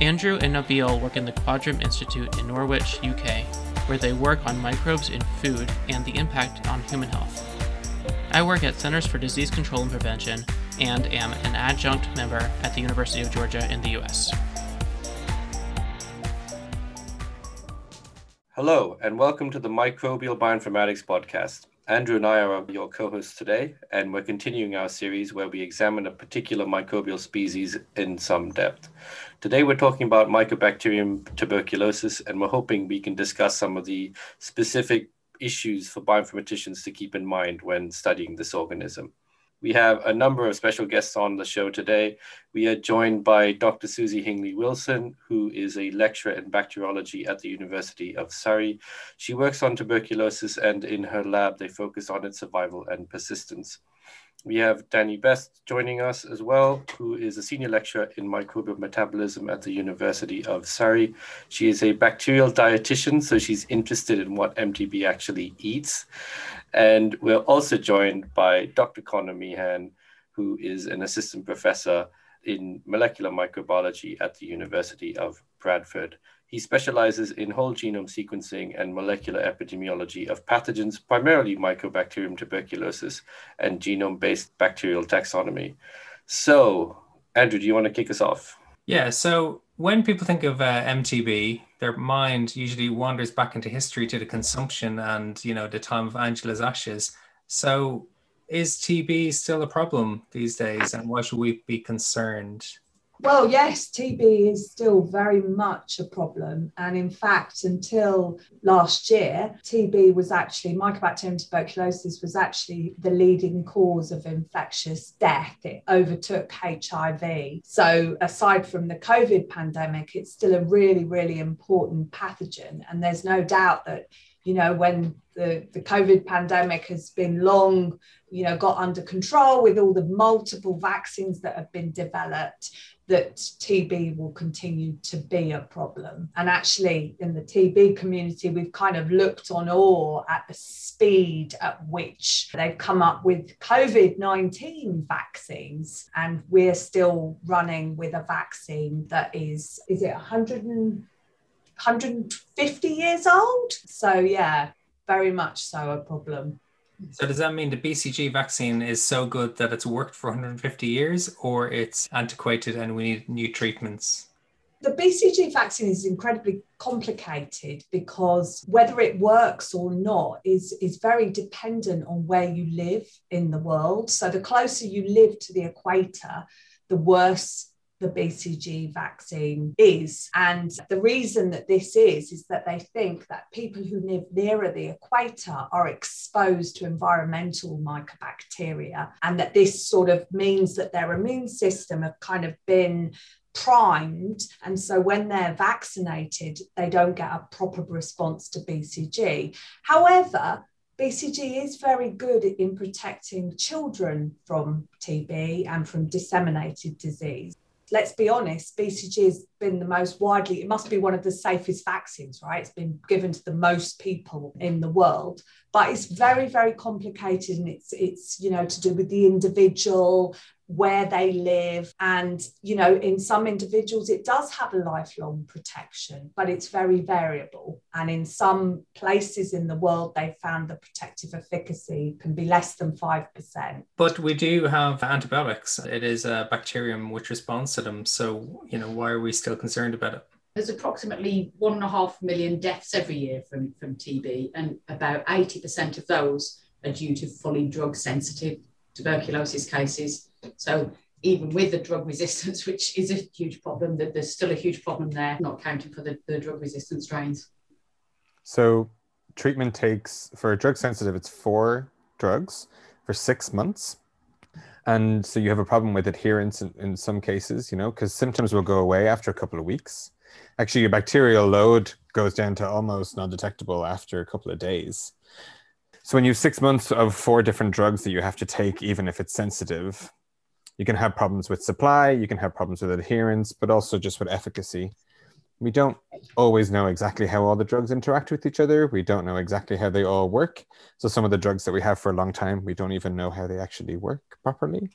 Andrew and Nabil work in the Quadram Institute in Norwich, UK, where they work on microbes in food and the impact on human health. I work at Centers for Disease Control and Prevention and am an adjunct member at the University of Georgia in the US. Hello, and welcome to the Microbial Bioinformatics Podcast. Andrew and I are your co hosts today, and we're continuing our series where we examine a particular microbial species in some depth. Today, we're talking about Mycobacterium tuberculosis, and we're hoping we can discuss some of the specific issues for bioinformaticians to keep in mind when studying this organism. We have a number of special guests on the show today. We are joined by Dr. Susie Hingley Wilson, who is a lecturer in bacteriology at the University of Surrey. She works on tuberculosis, and in her lab, they focus on its survival and persistence. We have Danny Best joining us as well, who is a senior lecturer in microbial metabolism at the University of Surrey. She is a bacterial dietitian, so she's interested in what MTB actually eats. And we're also joined by Dr. Connor Meehan, who is an assistant professor in molecular microbiology at the University of Bradford. He specializes in whole genome sequencing and molecular epidemiology of pathogens, primarily Mycobacterium tuberculosis and genome based bacterial taxonomy. So, Andrew, do you want to kick us off? Yeah, so when people think of uh, MTB, their mind usually wanders back into history to the consumption and you know the time of Angela's ashes. So, is TB still a problem these days, and why should we be concerned? Well, yes, TB is still very much a problem. And in fact, until last year, TB was actually, Mycobacterium tuberculosis was actually the leading cause of infectious death. It overtook HIV. So, aside from the COVID pandemic, it's still a really, really important pathogen. And there's no doubt that you know, when the, the COVID pandemic has been long, you know, got under control with all the multiple vaccines that have been developed, that TB will continue to be a problem. And actually, in the TB community, we've kind of looked on awe at the speed at which they've come up with COVID 19 vaccines. And we're still running with a vaccine that is, is it 100 150 years old? So, yeah, very much so a problem. So does that mean the BCG vaccine is so good that it's worked for 150 years or it's antiquated and we need new treatments? The BCG vaccine is incredibly complicated because whether it works or not is, is very dependent on where you live in the world. So the closer you live to the equator, the worse the BCG vaccine is. And the reason that this is, is that they think that people who live nearer the equator are exposed to environmental mycobacteria, and that this sort of means that their immune system have kind of been primed. And so when they're vaccinated, they don't get a proper response to BCG. However, BCG is very good in protecting children from TB and from disseminated disease let's be honest, BCG has been the most widely, it must be one of the safest vaccines, right? It's been given to the most people in the world, but it's very, very complicated and it's, it's, you know, to do with the individual where they live. And, you know, in some individuals, it does have a lifelong protection, but it's very variable. And in some places in the world, they found the protective efficacy can be less than 5%. But we do have antibiotics. It is a bacterium which responds to them. So, you know, why are we still concerned about it? There's approximately one and a half million deaths every year from, from TB, and about 80% of those are due to fully drug sensitive tuberculosis cases. So even with the drug resistance, which is a huge problem, that there's still a huge problem there, not counting for the, the drug resistant strains. So treatment takes for drug sensitive, it's four drugs for six months. And so you have a problem with adherence in, in some cases, you know, because symptoms will go away after a couple of weeks. Actually, your bacterial load goes down to almost non-detectable after a couple of days. So when you have six months of four different drugs that you have to take, even if it's sensitive, you can have problems with supply, you can have problems with adherence, but also just with efficacy. We don't always know exactly how all the drugs interact with each other. We don't know exactly how they all work. So some of the drugs that we have for a long time, we don't even know how they actually work properly.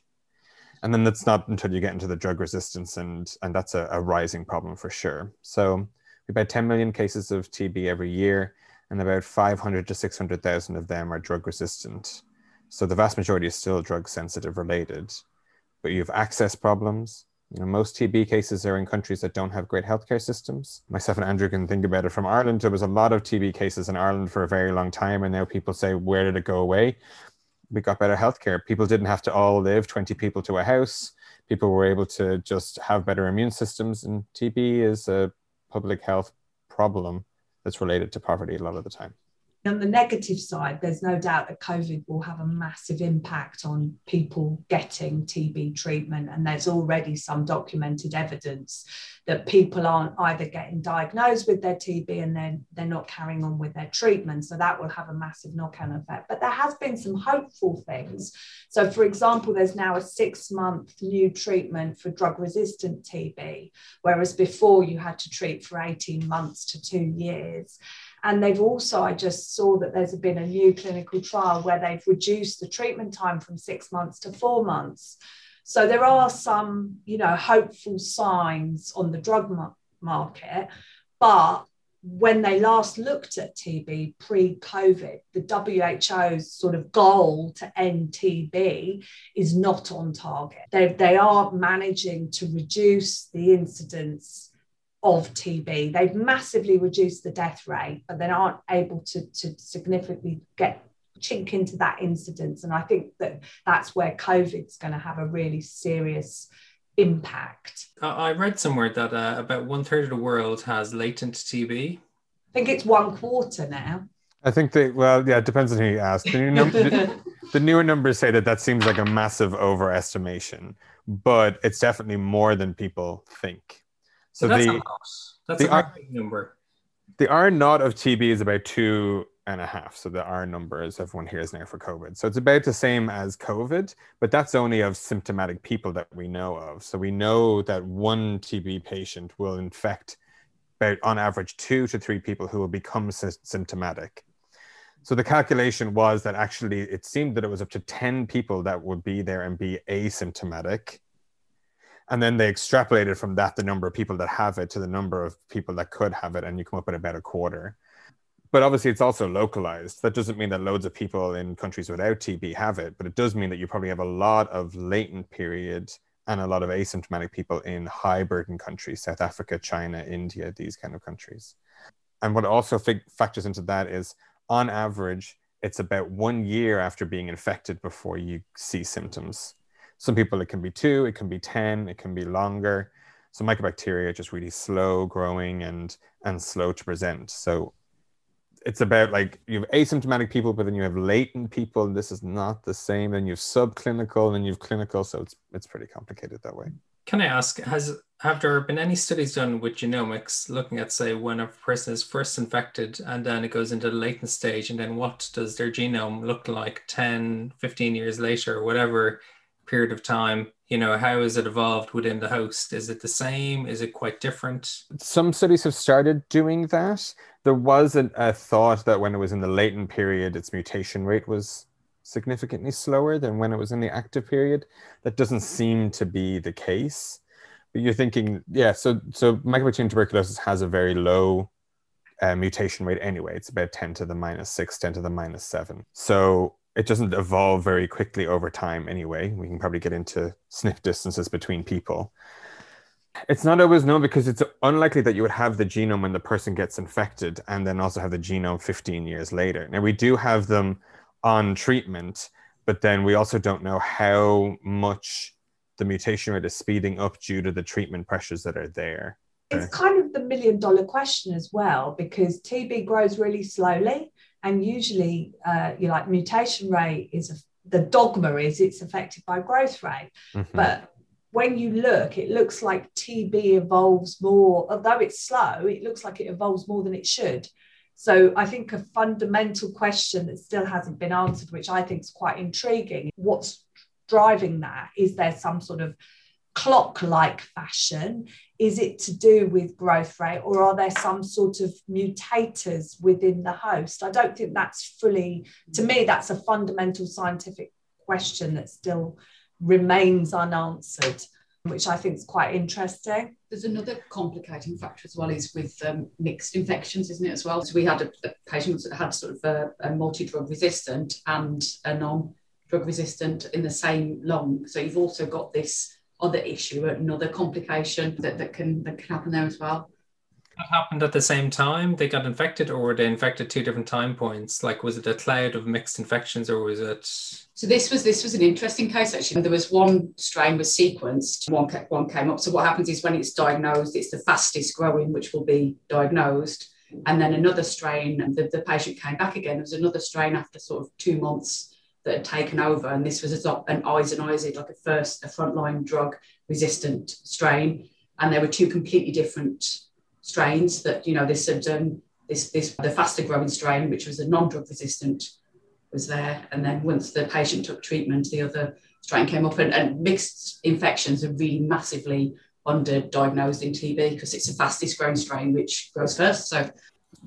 And then that's not until you get into the drug resistance, and and that's a, a rising problem for sure. So we about 10 million cases of TB every year, and about 500 to 600,000 of them are drug resistant. So the vast majority is still drug sensitive related but you have access problems. You know, most TB cases are in countries that don't have great healthcare systems. Myself and Andrew can think about it from Ireland. There was a lot of TB cases in Ireland for a very long time, and now people say, "Where did it go away?" We got better healthcare. People didn't have to all live 20 people to a house. People were able to just have better immune systems, and TB is a public health problem that's related to poverty a lot of the time on the negative side, there's no doubt that COVID will have a massive impact on people getting TB treatment. And there's already some documented evidence that people aren't either getting diagnosed with their TB and then they're not carrying on with their treatment. So that will have a massive knock on effect. But there has been some hopeful things. So, for example, there's now a six month new treatment for drug resistant TB, whereas before you had to treat for 18 months to two years. And they've also, I just saw that there's been a new clinical trial where they've reduced the treatment time from six months to four months. So there are some, you know, hopeful signs on the drug market. But when they last looked at TB pre COVID, the WHO's sort of goal to end TB is not on target. They, they are managing to reduce the incidence of TB. They've massively reduced the death rate, but they aren't able to, to significantly get chink into that incidence. And I think that that's where COVID's going to have a really serious impact. I read somewhere that uh, about one third of the world has latent TB. I think it's one quarter now. I think they, well, yeah, it depends on who you ask. The, new num- the, the newer numbers say that that seems like a massive overestimation, but it's definitely more than people think. So, that's the, a That's the a R, big number. The R naught of TB is about two and a half. So the R number, as everyone here is now for COVID. So it's about the same as COVID, but that's only of symptomatic people that we know of. So we know that one TB patient will infect about on average two to three people who will become symptomatic. So the calculation was that actually it seemed that it was up to 10 people that would be there and be asymptomatic and then they extrapolated from that the number of people that have it to the number of people that could have it and you come up with about a quarter. But obviously it's also localized. That doesn't mean that loads of people in countries without tb have it but it does mean that you probably have a lot of latent period and a lot of asymptomatic people in high burden countries south africa china india these kind of countries. And what also fig- factors into that is on average it's about one year after being infected before you see symptoms some people it can be two, it can be 10, it can be longer. So mycobacteria are just really slow growing and and slow to present. So it's about like you have asymptomatic people, but then you have latent people, and this is not the same. And you have subclinical, and you have clinical. So it's it's pretty complicated that way. Can I ask, has have there been any studies done with genomics looking at say when a person is first infected and then it goes into the latent stage and then what does their genome look like 10, 15 years later or whatever period of time you know how has it evolved within the host? Is it the same? Is it quite different? Some studies have started doing that. There was a, a thought that when it was in the latent period its mutation rate was significantly slower than when it was in the active period. That doesn't seem to be the case. But you're thinking yeah so so mycobacterium tuberculosis has a very low uh, mutation rate anyway. It's about 10 to the minus 6 10 to the minus 7 so it doesn't evolve very quickly over time anyway. We can probably get into SNP distances between people. It's not always known because it's unlikely that you would have the genome when the person gets infected and then also have the genome 15 years later. Now, we do have them on treatment, but then we also don't know how much the mutation rate is speeding up due to the treatment pressures that are there. It's kind of the million dollar question as well, because TB grows really slowly and usually uh, you like mutation rate is a, the dogma is it's affected by growth rate mm-hmm. but when you look, it looks like TB evolves more, although it's slow, it looks like it evolves more than it should. So I think a fundamental question that still hasn't been answered, which I think is quite intriguing, what's driving that? Is there some sort of clock like fashion? Is it to do with growth rate or are there some sort of mutators within the host? I don't think that's fully, to me, that's a fundamental scientific question that still remains unanswered, which I think is quite interesting. There's another complicating factor as well is with um, mixed infections, isn't it, as well? So we had a, a patient that had sort of a, a multi-drug resistant and a non-drug resistant in the same lung. So you've also got this other issue, another complication that, that can that can happen there as well. That happened at the same time. They got infected, or were they infected two different time points? Like, was it a cloud of mixed infections, or was it? So this was this was an interesting case actually. There was one strain was sequenced, one one came up. So what happens is when it's diagnosed, it's the fastest growing, which will be diagnosed, and then another strain. The, the patient came back again. There was another strain after sort of two months that had taken over, and this was a, an isoniazid, like a first a frontline drug resistant strain, and there were two completely different strains that you know this had um, this this the faster growing strain, which was a non drug resistant, was there, and then once the patient took treatment, the other strain came up, and, and mixed infections are really massively underdiagnosed in TB because it's the fastest growing strain which grows first. So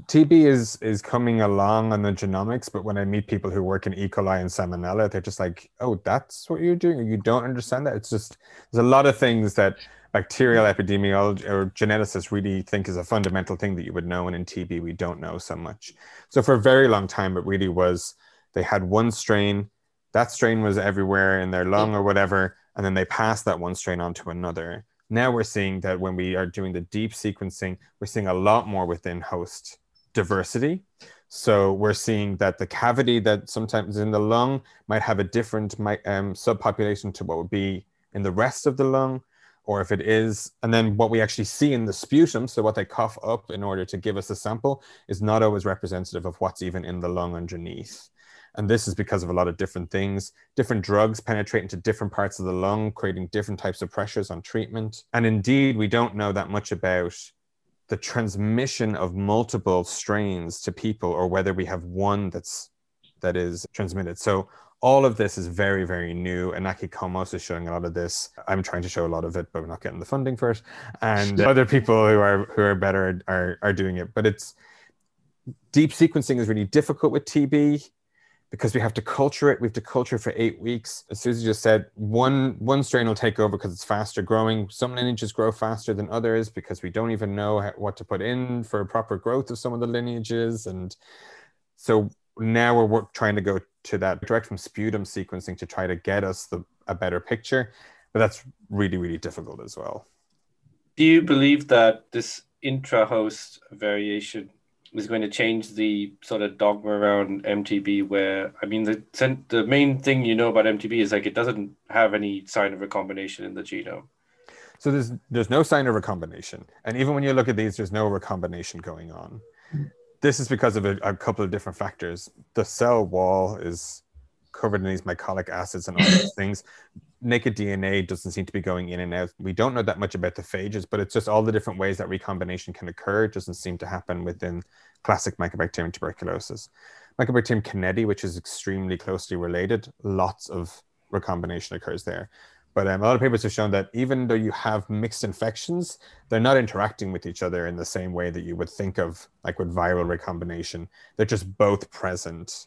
TB is is coming along on the genomics, but when I meet people who work in E. coli and Salmonella, they're just like, "Oh, that's what you're doing. You don't understand that." It's just there's a lot of things that bacterial epidemiology or geneticists really think is a fundamental thing that you would know, and in TB we don't know so much. So for a very long time, it really was they had one strain, that strain was everywhere in their lung or whatever, and then they passed that one strain on to another now we're seeing that when we are doing the deep sequencing, we're seeing a lot more within host diversity. So we're seeing that the cavity that sometimes in the lung might have a different um, subpopulation to what would be in the rest of the lung, or if it is, and then what we actually see in the sputum, so what they cough up in order to give us a sample, is not always representative of what's even in the lung underneath. And this is because of a lot of different things. Different drugs penetrate into different parts of the lung, creating different types of pressures on treatment. And indeed, we don't know that much about the transmission of multiple strains to people or whether we have one that's that is transmitted. So all of this is very, very new. And Naki Komos is showing a lot of this. I'm trying to show a lot of it, but we're not getting the funding for it. And other people who are who are better are, are doing it. But it's deep sequencing is really difficult with TB because we have to culture it. We have to culture for eight weeks. As Susie just said, one one strain will take over because it's faster growing. Some lineages grow faster than others because we don't even know what to put in for proper growth of some of the lineages. And so now we're trying to go to that direct from sputum sequencing to try to get us the, a better picture. But that's really, really difficult as well. Do you believe that this intra-host variation was going to change the sort of dogma around MTB, where I mean the the main thing you know about MTB is like it doesn't have any sign of recombination in the genome. So there's there's no sign of recombination, and even when you look at these, there's no recombination going on. This is because of a, a couple of different factors. The cell wall is covered in these mycolic acids and all those things naked DNA doesn't seem to be going in and out. We don't know that much about the phages, but it's just all the different ways that recombination can occur. It doesn't seem to happen within classic Mycobacterium tuberculosis. Mycobacterium kinneti, which is extremely closely related, lots of recombination occurs there. But um, a lot of papers have shown that even though you have mixed infections, they're not interacting with each other in the same way that you would think of, like with viral recombination. They're just both present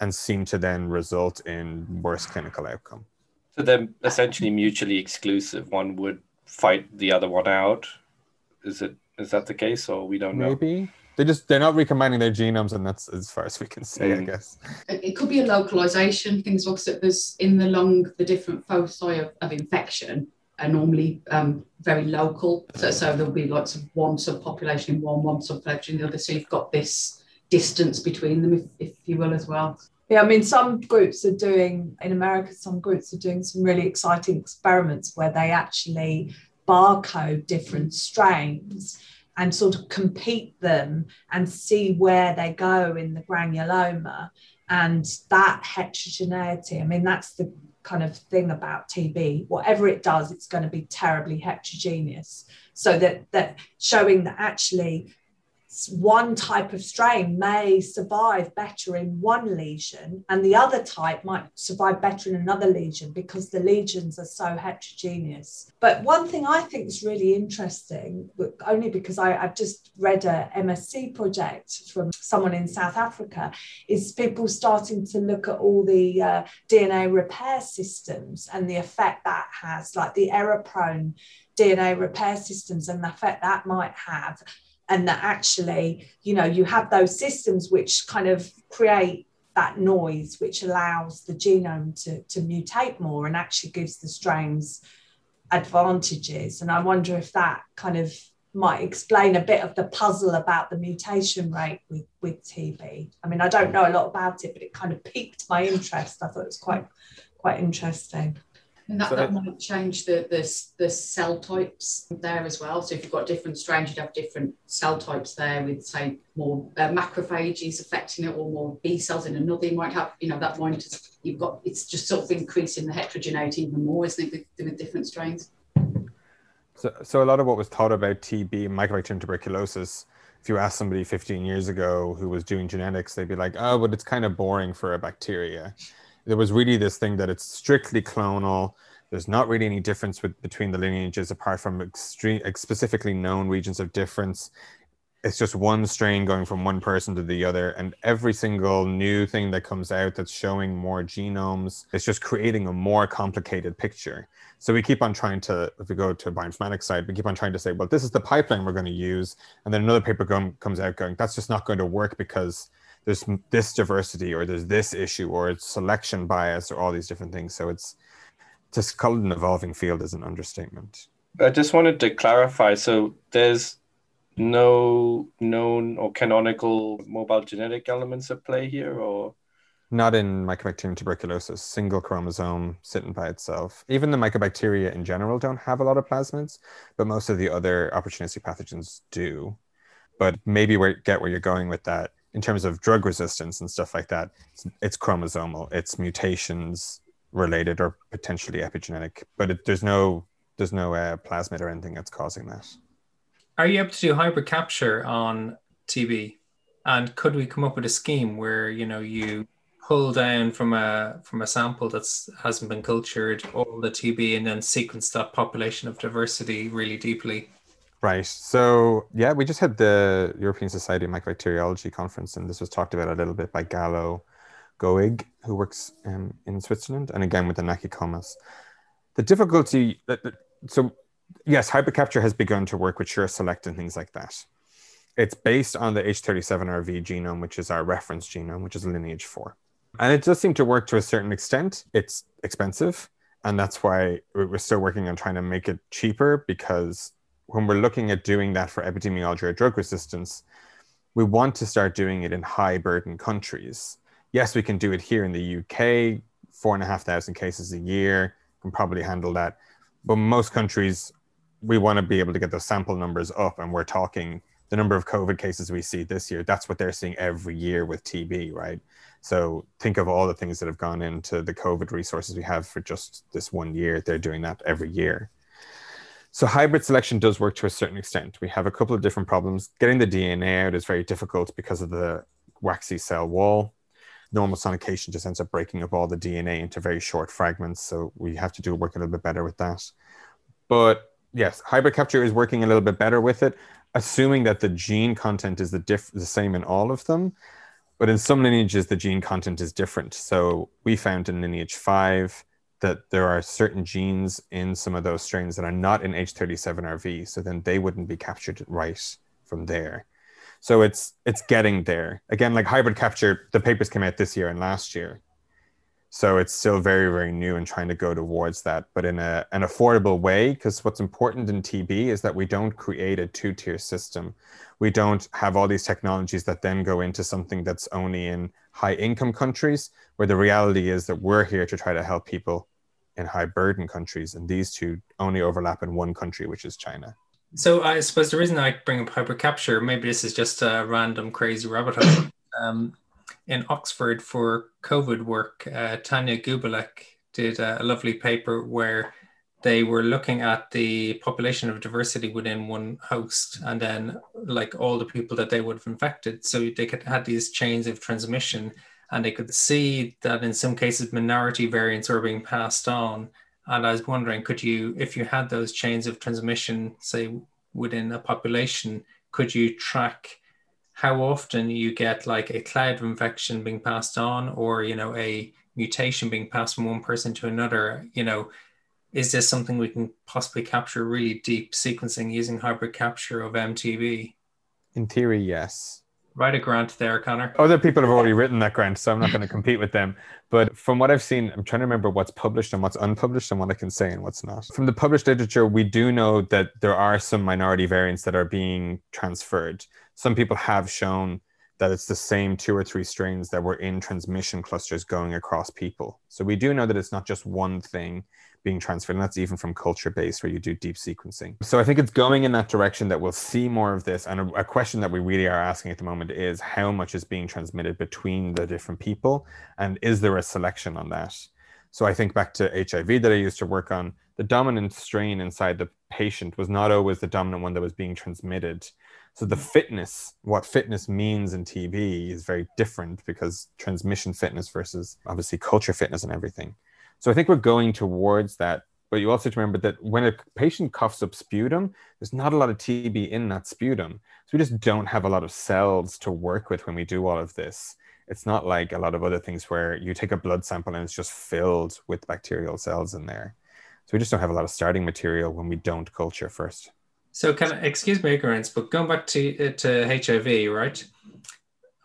and seem to then result in worse clinical outcome. So they're essentially mutually exclusive. One would fight the other one out. Is it is that the case, or we don't know? Maybe they just they're not recombining their genomes, and that's as far as we can say, mm. I guess. It could be a localization things like that. There's in the lung the different foci of, of infection are normally um, very local. So, so there'll be lots of one subpopulation in one, one subpopulation in the other. So you've got this distance between them, if, if you will, as well. Yeah, I mean, some groups are doing, in America, some groups are doing some really exciting experiments where they actually barcode different strains and sort of compete them and see where they go in the granuloma. And that heterogeneity, I mean, that's the kind of thing about TB. Whatever it does, it's going to be terribly heterogeneous. So that that showing that actually one type of strain may survive better in one lesion and the other type might survive better in another lesion because the lesions are so heterogeneous. But one thing I think is really interesting, only because I, have just read a MSc project from someone in South Africa, is people starting to look at all the uh, DNA repair systems and the effect that has, like the error prone DNA repair systems and the effect that might have and that actually you know you have those systems which kind of create that noise which allows the genome to, to mutate more and actually gives the strains advantages. And i wonder if that kind of might explain a bit of the puzzle about the mutation rate with, with tb i mean i don't know a lot about it but it kind of piqued my interest. I thought it was quite quite interesting and that, so that might change the, the, the cell types there as well. So if you've got different strains, you'd have different cell types there with, say, more uh, macrophages affecting it or more B cells in another. You might have, you know, that might, you've got, it's just sort of increasing the heterogeneity even more, isn't it, with, with different strains? So, so a lot of what was taught about TB, mycobacterium tuberculosis, if you ask somebody 15 years ago who was doing genetics, they'd be like, oh, but it's kind of boring for a bacteria there was really this thing that it's strictly clonal. There's not really any difference with, between the lineages apart from extreme, specifically known regions of difference. It's just one strain going from one person to the other. And every single new thing that comes out that's showing more genomes, it's just creating a more complicated picture. So we keep on trying to, if we go to a bioinformatics side, we keep on trying to say, well, this is the pipeline we're going to use. And then another paper comes out going, that's just not going to work because there's this diversity or there's this issue or it's selection bias or all these different things. So it's just call it an evolving field is an understatement. I just wanted to clarify. So there's no known or canonical mobile genetic elements at play here, or not in Mycobacterium tuberculosis, single chromosome sitting by itself. Even the mycobacteria in general don't have a lot of plasmids, but most of the other opportunistic pathogens do. But maybe we get where you're going with that in terms of drug resistance and stuff like that, it's, it's chromosomal, it's mutations related or potentially epigenetic, but it, there's no there's no uh, plasmid or anything that's causing that. Are you able to do hybrid capture on TB? And could we come up with a scheme where you know you pull down from a from a sample that's hasn't been cultured all the TB and then sequence that population of diversity really deeply Right. So yeah, we just had the European Society of Mycobacteriology conference, and this was talked about a little bit by Gallo Goig, who works um, in Switzerland, and again with the Nakicomas. The difficulty, so yes, hybrid capture has begun to work with SureSelect and things like that. It's based on the H37RV genome, which is our reference genome, which is lineage four. And it does seem to work to a certain extent. It's expensive. And that's why we're still working on trying to make it cheaper because when we're looking at doing that for epidemiology or drug resistance, we want to start doing it in high burden countries. Yes, we can do it here in the UK, four and a half thousand cases a year, can probably handle that. But most countries, we want to be able to get those sample numbers up. And we're talking the number of COVID cases we see this year, that's what they're seeing every year with TB, right? So think of all the things that have gone into the COVID resources we have for just this one year. They're doing that every year. So hybrid selection does work to a certain extent. We have a couple of different problems. Getting the DNA out is very difficult because of the waxy cell wall. Normal sonication just ends up breaking up all the DNA into very short fragments. So we have to do work a little bit better with that. But yes, hybrid capture is working a little bit better with it, assuming that the gene content is the, diff- the same in all of them. But in some lineages, the gene content is different. So we found in lineage five that there are certain genes in some of those strains that are not in H37RV, so then they wouldn't be captured right from there. So it's it's getting there. Again, like hybrid capture, the papers came out this year and last year. So it's still very, very new and trying to go towards that, but in a, an affordable way. Because what's important in TB is that we don't create a two tier system. We don't have all these technologies that then go into something that's only in high income countries, where the reality is that we're here to try to help people in high burden countries, and these two only overlap in one country, which is China. So I suppose the reason I bring up hybrid capture, maybe this is just a random crazy rabbit hole. Um, in Oxford for COVID work, uh, Tanya Gubelek did a lovely paper where they were looking at the population of diversity within one host and then like all the people that they would have infected so they could had these chains of transmission and they could see that in some cases minority variants were being passed on. And i was wondering could you if you had those chains of transmission say within a population could you track how often you get like a cloud of infection being passed on or you know a mutation being passed from one person to another? You know is this something we can possibly capture really deep sequencing using hybrid capture of mtb in theory yes write a grant there connor. Other people have already written that grant so i'm not going to compete with them. But from what i've seen i'm trying to remember what's published and what's unpublished and what i can say and what's not. From the published literature we do know that there are some minority variants that are being transferred. Some people have shown that it's the same two or three strains that were in transmission clusters going across people. So we do know that it's not just one thing being transferred, and that's even from culture based where you do deep sequencing. So I think it's going in that direction that we'll see more of this. And a, a, question that we really are asking at the moment is how much is being transmitted between the different people, and is there a selection on that? So I think back to HIV that I used to work on, the dominant strain inside the patient was not always the dominant one that was being transmitted so the fitness, what fitness means in TB is very different because transmission fitness versus obviously culture fitness and everything. So I think we're going towards that. But you also have to remember that when a patient coughs up sputum, there's not a lot of TB in that sputum. So we just don't have a lot of cells to work with when we do all of this. It's not like a lot of other things where you take a blood sample and it's just filled with bacterial cells in there. So we just don't have a lot of starting material when we don't culture first. So, can excuse my ignorance, but going back to uh, to HIV, right?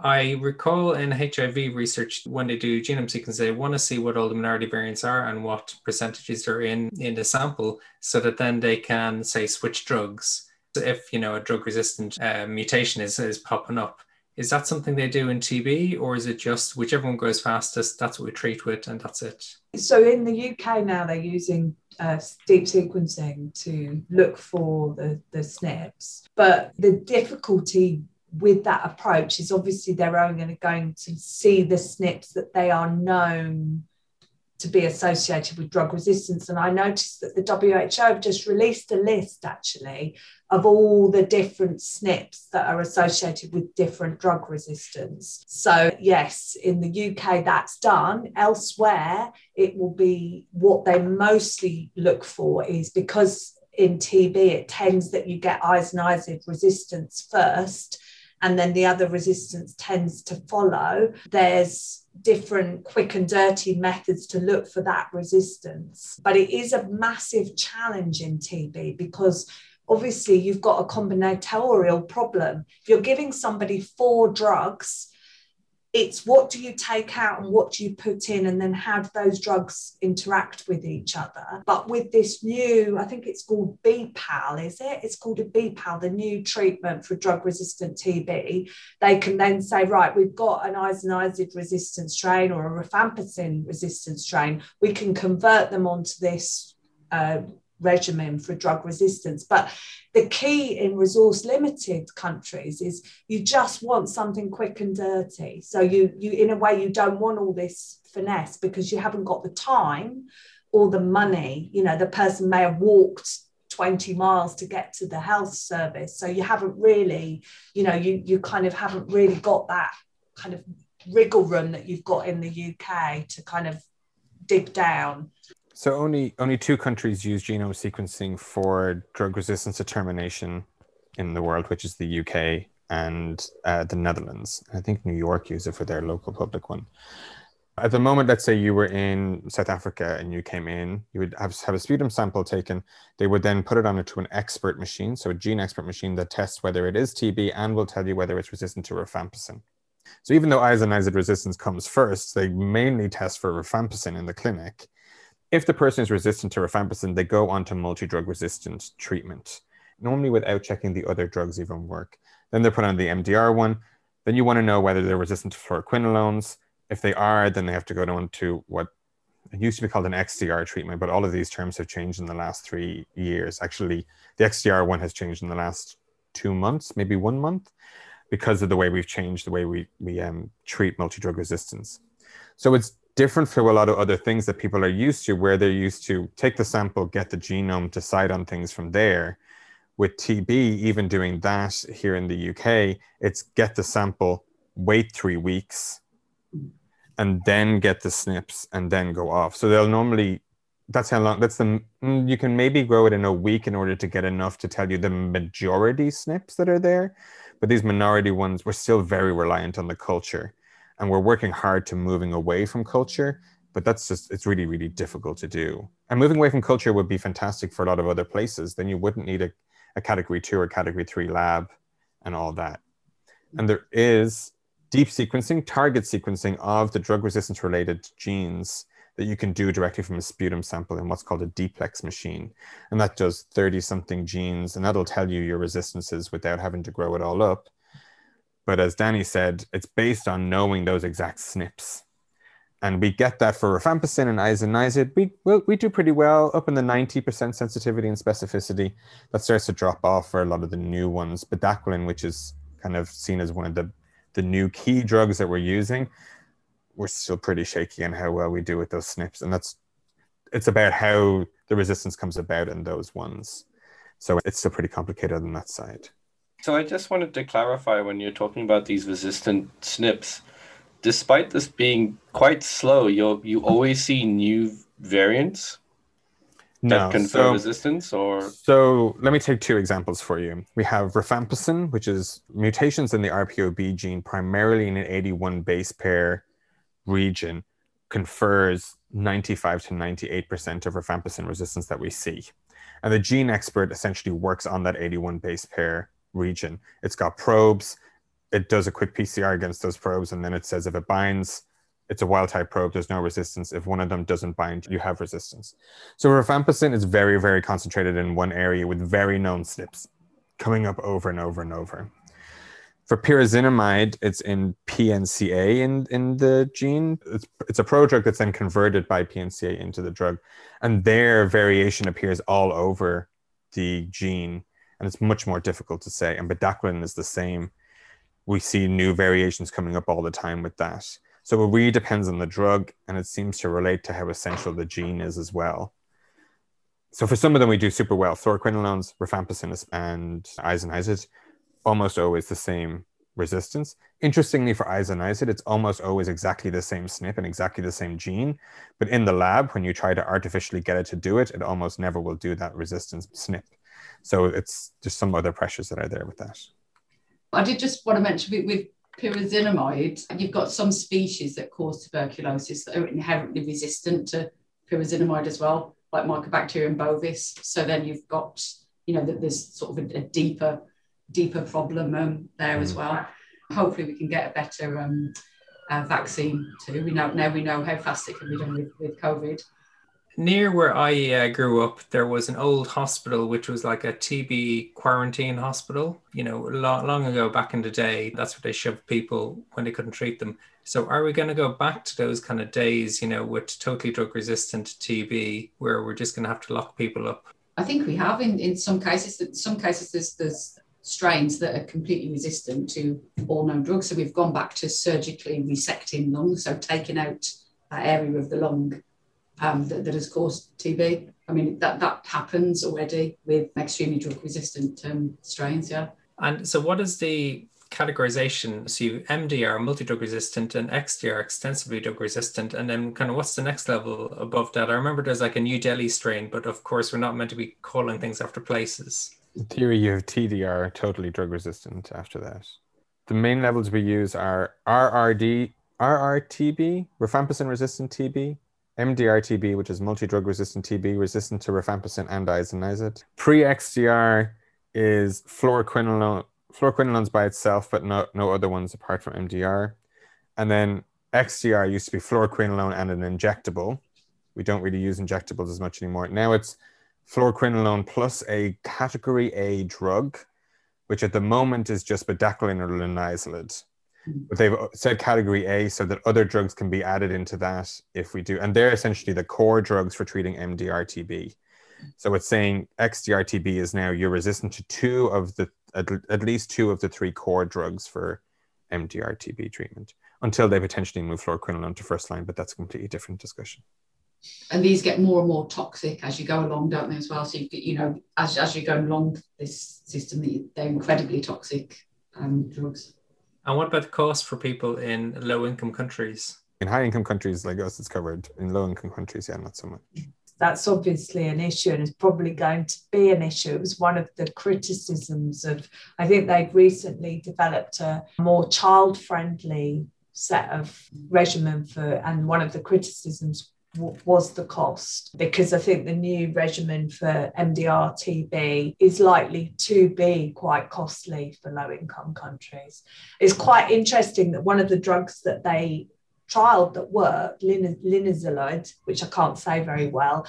I recall in HIV research when they do genome sequencing, they want to see what all the minority variants are and what percentages are in in the sample, so that then they can say switch drugs if you know a drug resistant uh, mutation is is popping up. Is that something they do in TB, or is it just whichever one goes fastest? That's what we treat with, and that's it. So in the UK now, they're using uh, deep sequencing to look for the, the SNPs. But the difficulty with that approach is obviously they're only going to see the SNPs that they are known to be associated with drug resistance. And I noticed that the WHO have just released a list actually of all the different SNPs that are associated with different drug resistance. So, yes, in the UK, that's done. Elsewhere, it will be what they mostly look for is because in TB, it tends that you get isoniazid resistance first and then the other resistance tends to follow. There's different quick and dirty methods to look for that resistance. But it is a massive challenge in TB because obviously you've got a combinatorial problem. If you're giving somebody four drugs, it's what do you take out and what do you put in and then how do those drugs interact with each other. But with this new i think it's called bpal is it? It's called a bpal the new treatment for drug resistant tb they can then say right we've got an isoniazid resistant strain or a rifampicin resistant strain. We can convert them onto this uh, regimen for drug resistance. But the key in resource limited countries is you just want something quick and dirty. So you you in a way you don't want all this finesse because you haven't got the time or the money. You know, the person may have walked 20 miles to get to the health service. So you haven't really, you know, you you kind of haven't really got that kind of wriggle room that you've got in the UK to kind of dig down. So only only two countries use genome sequencing for drug resistance determination in the world, which is the UK and uh, the Netherlands. I think New York use it for their local public one. At the moment, let's say you were in South Africa and you came in, you would have, have a sputum sample taken. They would then put it onto an expert machine, so a gene expert machine that tests whether it is TB and will tell you whether it's resistant to rifampicin. So even though isoniazid resistance comes first, they mainly test for rifampicin in the clinic if the person is resistant to rifampicin, they go on to multi-drug resistant treatment, normally without checking the other drugs even work. Then they're put on the MDR one. Then you want to know whether they're resistant to fluoroquinolones. If they are, then they have to go on to what it used to be called an XDR treatment, but all of these terms have changed in the last three years. Actually, the XDR one has changed in the last two months, maybe one month, because of the way we've changed the way we, we um, treat multi-drug resistance. So it's different from a lot of other things that people are used to, where they're used to take the sample, get the genome, decide on things from there. With TB, even doing that here in the UK, it's get the sample, wait three weeks, and then get the SNPs and then go off. So they'll normally that's how long that's the mm, you can maybe grow it in a week in order to get enough to tell you the majority SNPs that are there but these minority ones we're still very reliant on the culture and we're working hard to moving away from culture but that's just it's really really difficult to do and moving away from culture would be fantastic for a lot of other places then you wouldn't need a, a category two or category three lab and all that and there is deep sequencing target sequencing of the drug resistance related genes that you can do directly from a sputum sample in what's called a D-Plex machine. And that does 30 something genes, and that'll tell you your resistances without having to grow it all up. But as Danny said, it's based on knowing those exact SNPs. And we get that for rifampicin and isoniazid. We, well, we do pretty well, up in the 90% sensitivity and specificity. That starts to drop off for a lot of the new ones. Bedaquiline, which is kind of seen as one of the, the new key drugs that we're using, we're still pretty shaky on how well we do with those SNPs. And that's it's about how the resistance comes about in those ones. So it's still pretty complicated on that side. So I just wanted to clarify when you're talking about these resistant SNPs, despite this being quite slow, you you always see new variants that confer so, resistance or so let me take two examples for you. We have rifampicin, which is mutations in the RPOB gene, primarily in an 81 base pair region, confers 95 to 98% of rifampicin resistance that we see. And the gene expert essentially works on that 81 base pair region. It's got probes. It does a quick PCR against those probes, and then it says if it binds, it's a wild type probe, there's no resistance. If one of them doesn't bind, you have resistance. So rifampicin is very, very concentrated in one area with very known SNPs coming up over and over and over. For pyrazinamide, it's in PNCA in, in the gene. It's, it's a prodrug that's then converted by PNCA into the drug. And their variation appears all over the gene. And it's much more difficult to say. And bedaquiline is the same. We see new variations coming up all the time with that. So it really depends on the drug, and it seems to relate to how essential the gene is as well. So for some of them, we do super well. Fluoroquinolones, rifampicin, and isoniazid, almost always the same resistance. Interestingly, for isoniazid, it's almost always exactly the same SNP and exactly the same gene. But in the lab, when you try to artificially get it to do it, it almost never will do that resistance SNP. So it's just some other pressures that are there with that. I did just want to mention with, pyrazinamide, you've got some species that cause tuberculosis that are inherently resistant to pyrazinamide as well, like Mycobacterium bovis. So then you've got, you know, that there's sort of a, a deeper, deeper problem um, there as well. Hopefully, we can get a better um, uh, vaccine too. We know now we know how fast it can be done with, with COVID. Near where I uh, grew up, there was an old hospital which was like a TB quarantine hospital. You know, long, long ago back in the day, that's where they shoved people when they couldn't treat them. So, are we going to go back to those kind of days, you know, with totally drug resistant TB, where we're just going to have to lock people up? I think we have in, in some cases. In some cases, there's, there's strains that are completely resistant to all known drugs. So we've gone back to surgically resecting lungs, so taking out that area of the lung um, that, that has caused TB. I mean, that, that happens already with extremely drug resistant um, strains, yeah. And so, what is the categorization? So, you MDR, multi drug resistant, and XDR, extensively drug resistant. And then, kind of, what's the next level above that? I remember there's like a New Delhi strain, but of course, we're not meant to be calling things after places. In theory, you have TDR, totally drug resistant after that. The main levels we use are RRD, RRTB, rifampicin resistant TB, MDR-TB, which is multi-drug resistant TB, resistant to rifampicin and isoniazid. Pre-XDR is fluoroquinolone, fluoroquinolones by itself, but no, no other ones apart from MDR. And then XDR used to be fluoroquinolone and an injectable. We don't really use injectables as much anymore. Now it's fluoroquinolone plus a category A drug, which at the moment is just bedaquiline or linezolid but they've said category A so that other drugs can be added into that if we do. And they're essentially the core drugs for treating MDR-TB. So it's saying XDR-TB is now you're resistant to two of the at, at least two of the three core drugs for MDR TB treatment until they potentially move fluoroquinolone to first line, but that's a completely different discussion. And these get more and more toxic as you go along, don't they, as well? So, you, you know, as, as you go along this system, they're incredibly toxic um, drugs. And what about the cost for people in low income countries? In high income countries like us, it's covered. In low income countries, yeah, not so much. That's obviously an issue and it's probably going to be an issue. It was one of the criticisms of, I think they've recently developed a more child friendly set of regimen for, and one of the criticisms was the cost because I think the new regimen for MDR TB is likely to be quite costly for low income countries. It's quite interesting that one of the drugs that they trialed that worked, linezolid, which I can't say very well,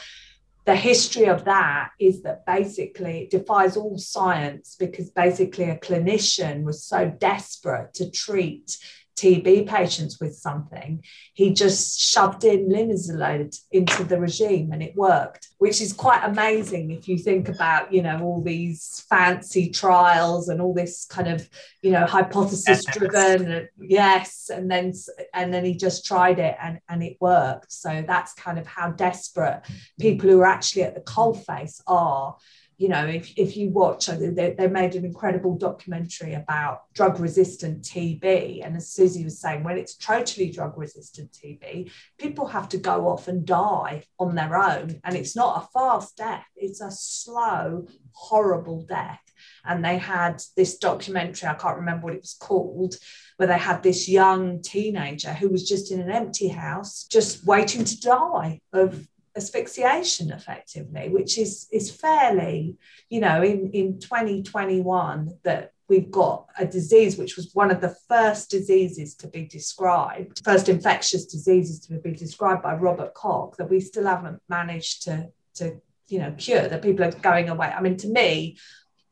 the history of that is that basically it defies all science because basically a clinician was so desperate to treat TB patients with something, he just shoved in linezolid into the regime and it worked, which is quite amazing if you think about, you know, all these fancy trials and all this kind of, you know, hypothesis driven. Uh, yes. And then, and then he just tried it and, and it worked. So that's kind of how desperate people who are actually at the coalface are you know, if, if you watch, they, they made an incredible documentary about drug resistant TB. And as Susie was saying, when it's totally drug resistant TB, people have to go off and die on their own. And it's not a fast death, it's a slow, horrible death. And they had this documentary, I can't remember what it was called, where they had this young teenager who was just in an empty house, just waiting to die of asphyxiation effectively, which is is fairly, you know, in, in 2021 that we've got a disease which was one of the first diseases to be described, first infectious diseases to be described by Robert Koch that we still haven't managed to, to you know, cure, that people are going away. I mean, to me,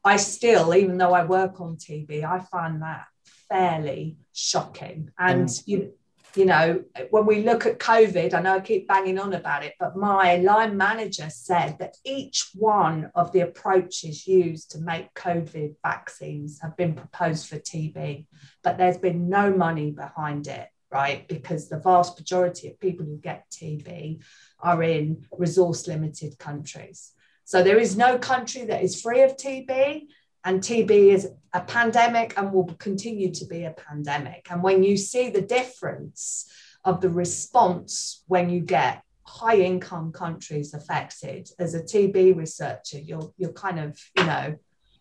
I still, even though I work on TB, I find that fairly shocking. And mm. you you know, when we look at COVID, I know I keep banging on about it, but my line manager said that each one of the approaches used to make COVID vaccines have been proposed for TB, but there's been no money behind it, right? Because the vast majority of people who get TB are in resource limited countries. So there is no country that is free of TB. And TB is a pandemic and will continue to be a pandemic. And when you see the difference of the response when you get high income countries affected, as a TB researcher, you're you're kind of, you know,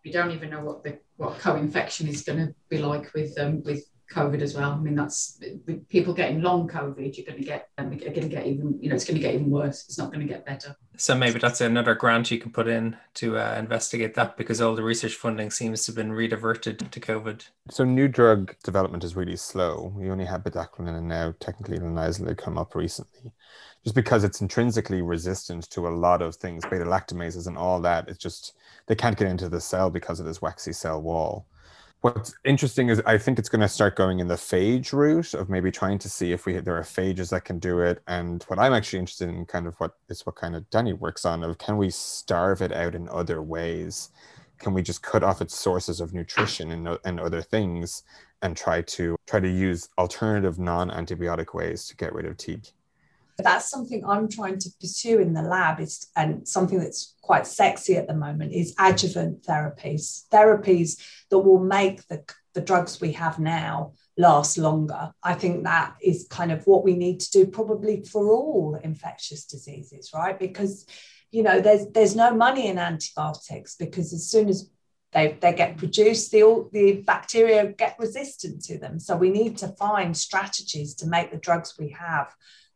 you don't even know what the what co-infection is going to be like with um, with COVID as well. I mean, that's with people getting long COVID, you're going to get, um, going to get even, you know, it's going to get even worse. It's not going to get better. So maybe that's another grant you can put in to uh, investigate that because all the research funding seems to have been rediverted to COVID. So new drug development is really slow. We only have bedaquiline and now technically linezolid come up recently. Just because it's intrinsically resistant to a lot of things, beta lactamases and all that, it's just they can't get into the cell because of this waxy cell wall. What's interesting is I think it's going to start going in the phage route of maybe trying to see if we there are phages that can do it. And what I'm actually interested in, kind of what is what kind of Danny works on, of can we starve it out in other ways? Can we just cut off its sources of nutrition and, and other things, and try to try to use alternative non-antibiotic ways to get rid of TB? That's something I'm trying to pursue in the lab is and something that's quite sexy at the moment is adjuvant therapies, therapies that will make the, the drugs we have now last longer. I think that is kind of what we need to do probably for all infectious diseases, right? Because you know there's there's no money in antibiotics because as soon as they, they get produced, the, the bacteria get resistant to them. So we need to find strategies to make the drugs we have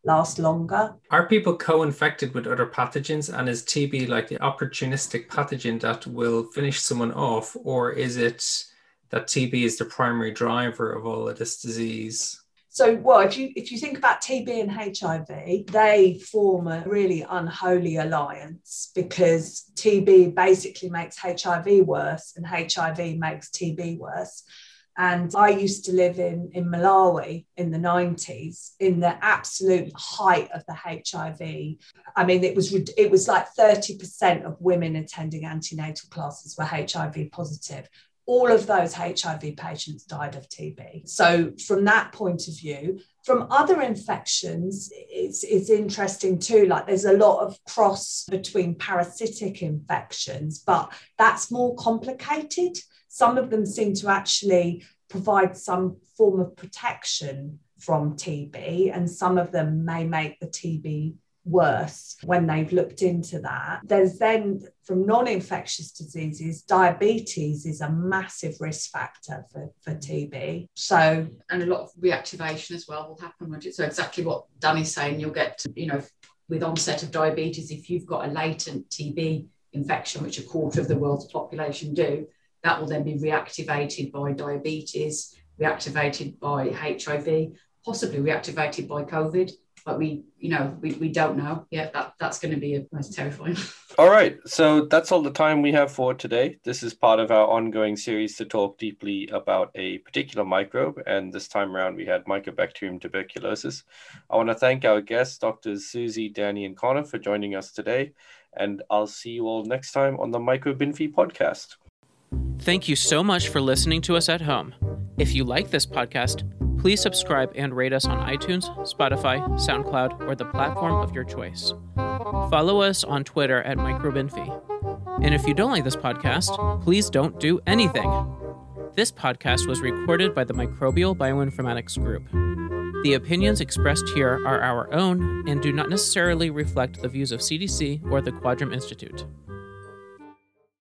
last longer. Are people co infected with other pathogens? And is TB like the opportunistic pathogen that will finish someone off? Or is it that TB is the primary driver of all of this disease? So, well, if you if you think about TB and HIV, they form a really unholy alliance because TB basically makes HIV worse and HIV makes TB worse. And I used to live in, in Malawi in the 90s, in the absolute height of the HIV. I mean, it was it was like 30% of women attending antenatal classes were HIV positive. all of those HIV patients died of TB. So, from that point of view, from other infections, it's, it's interesting too. Like, there's a lot of cross between parasitic infections, but that's more complicated. Some of them seem to actually provide some form of protection from TB, and some of them may make the TB worse when they've looked into that. There's then from non infectious diseases, diabetes is a massive risk factor for, for TB. So, and a lot of reactivation as well will happen. It? So, exactly what Danny's saying, you'll get, you know, with onset of diabetes, if you've got a latent TB infection, which a quarter of the world's population do, that will then be reactivated by diabetes, reactivated by HIV, possibly reactivated by COVID but we you know we, we don't know. Yeah that that's going to be a, terrifying. All right so that's all the time we have for today. This is part of our ongoing series to talk deeply about a particular microbe and this time around we had mycobacterium tuberculosis. I want to thank our guests doctors susie danny and connor for joining us today and i'll see you all next time on the MicroBinfie podcast thank you so much for listening to us at home if you like this podcast Please subscribe and rate us on iTunes, Spotify, SoundCloud, or the platform of your choice. Follow us on Twitter at MicroBinfie. And if you don't like this podcast, please don't do anything. This podcast was recorded by the Microbial Bioinformatics Group. The opinions expressed here are our own and do not necessarily reflect the views of CDC or the Quadram Institute.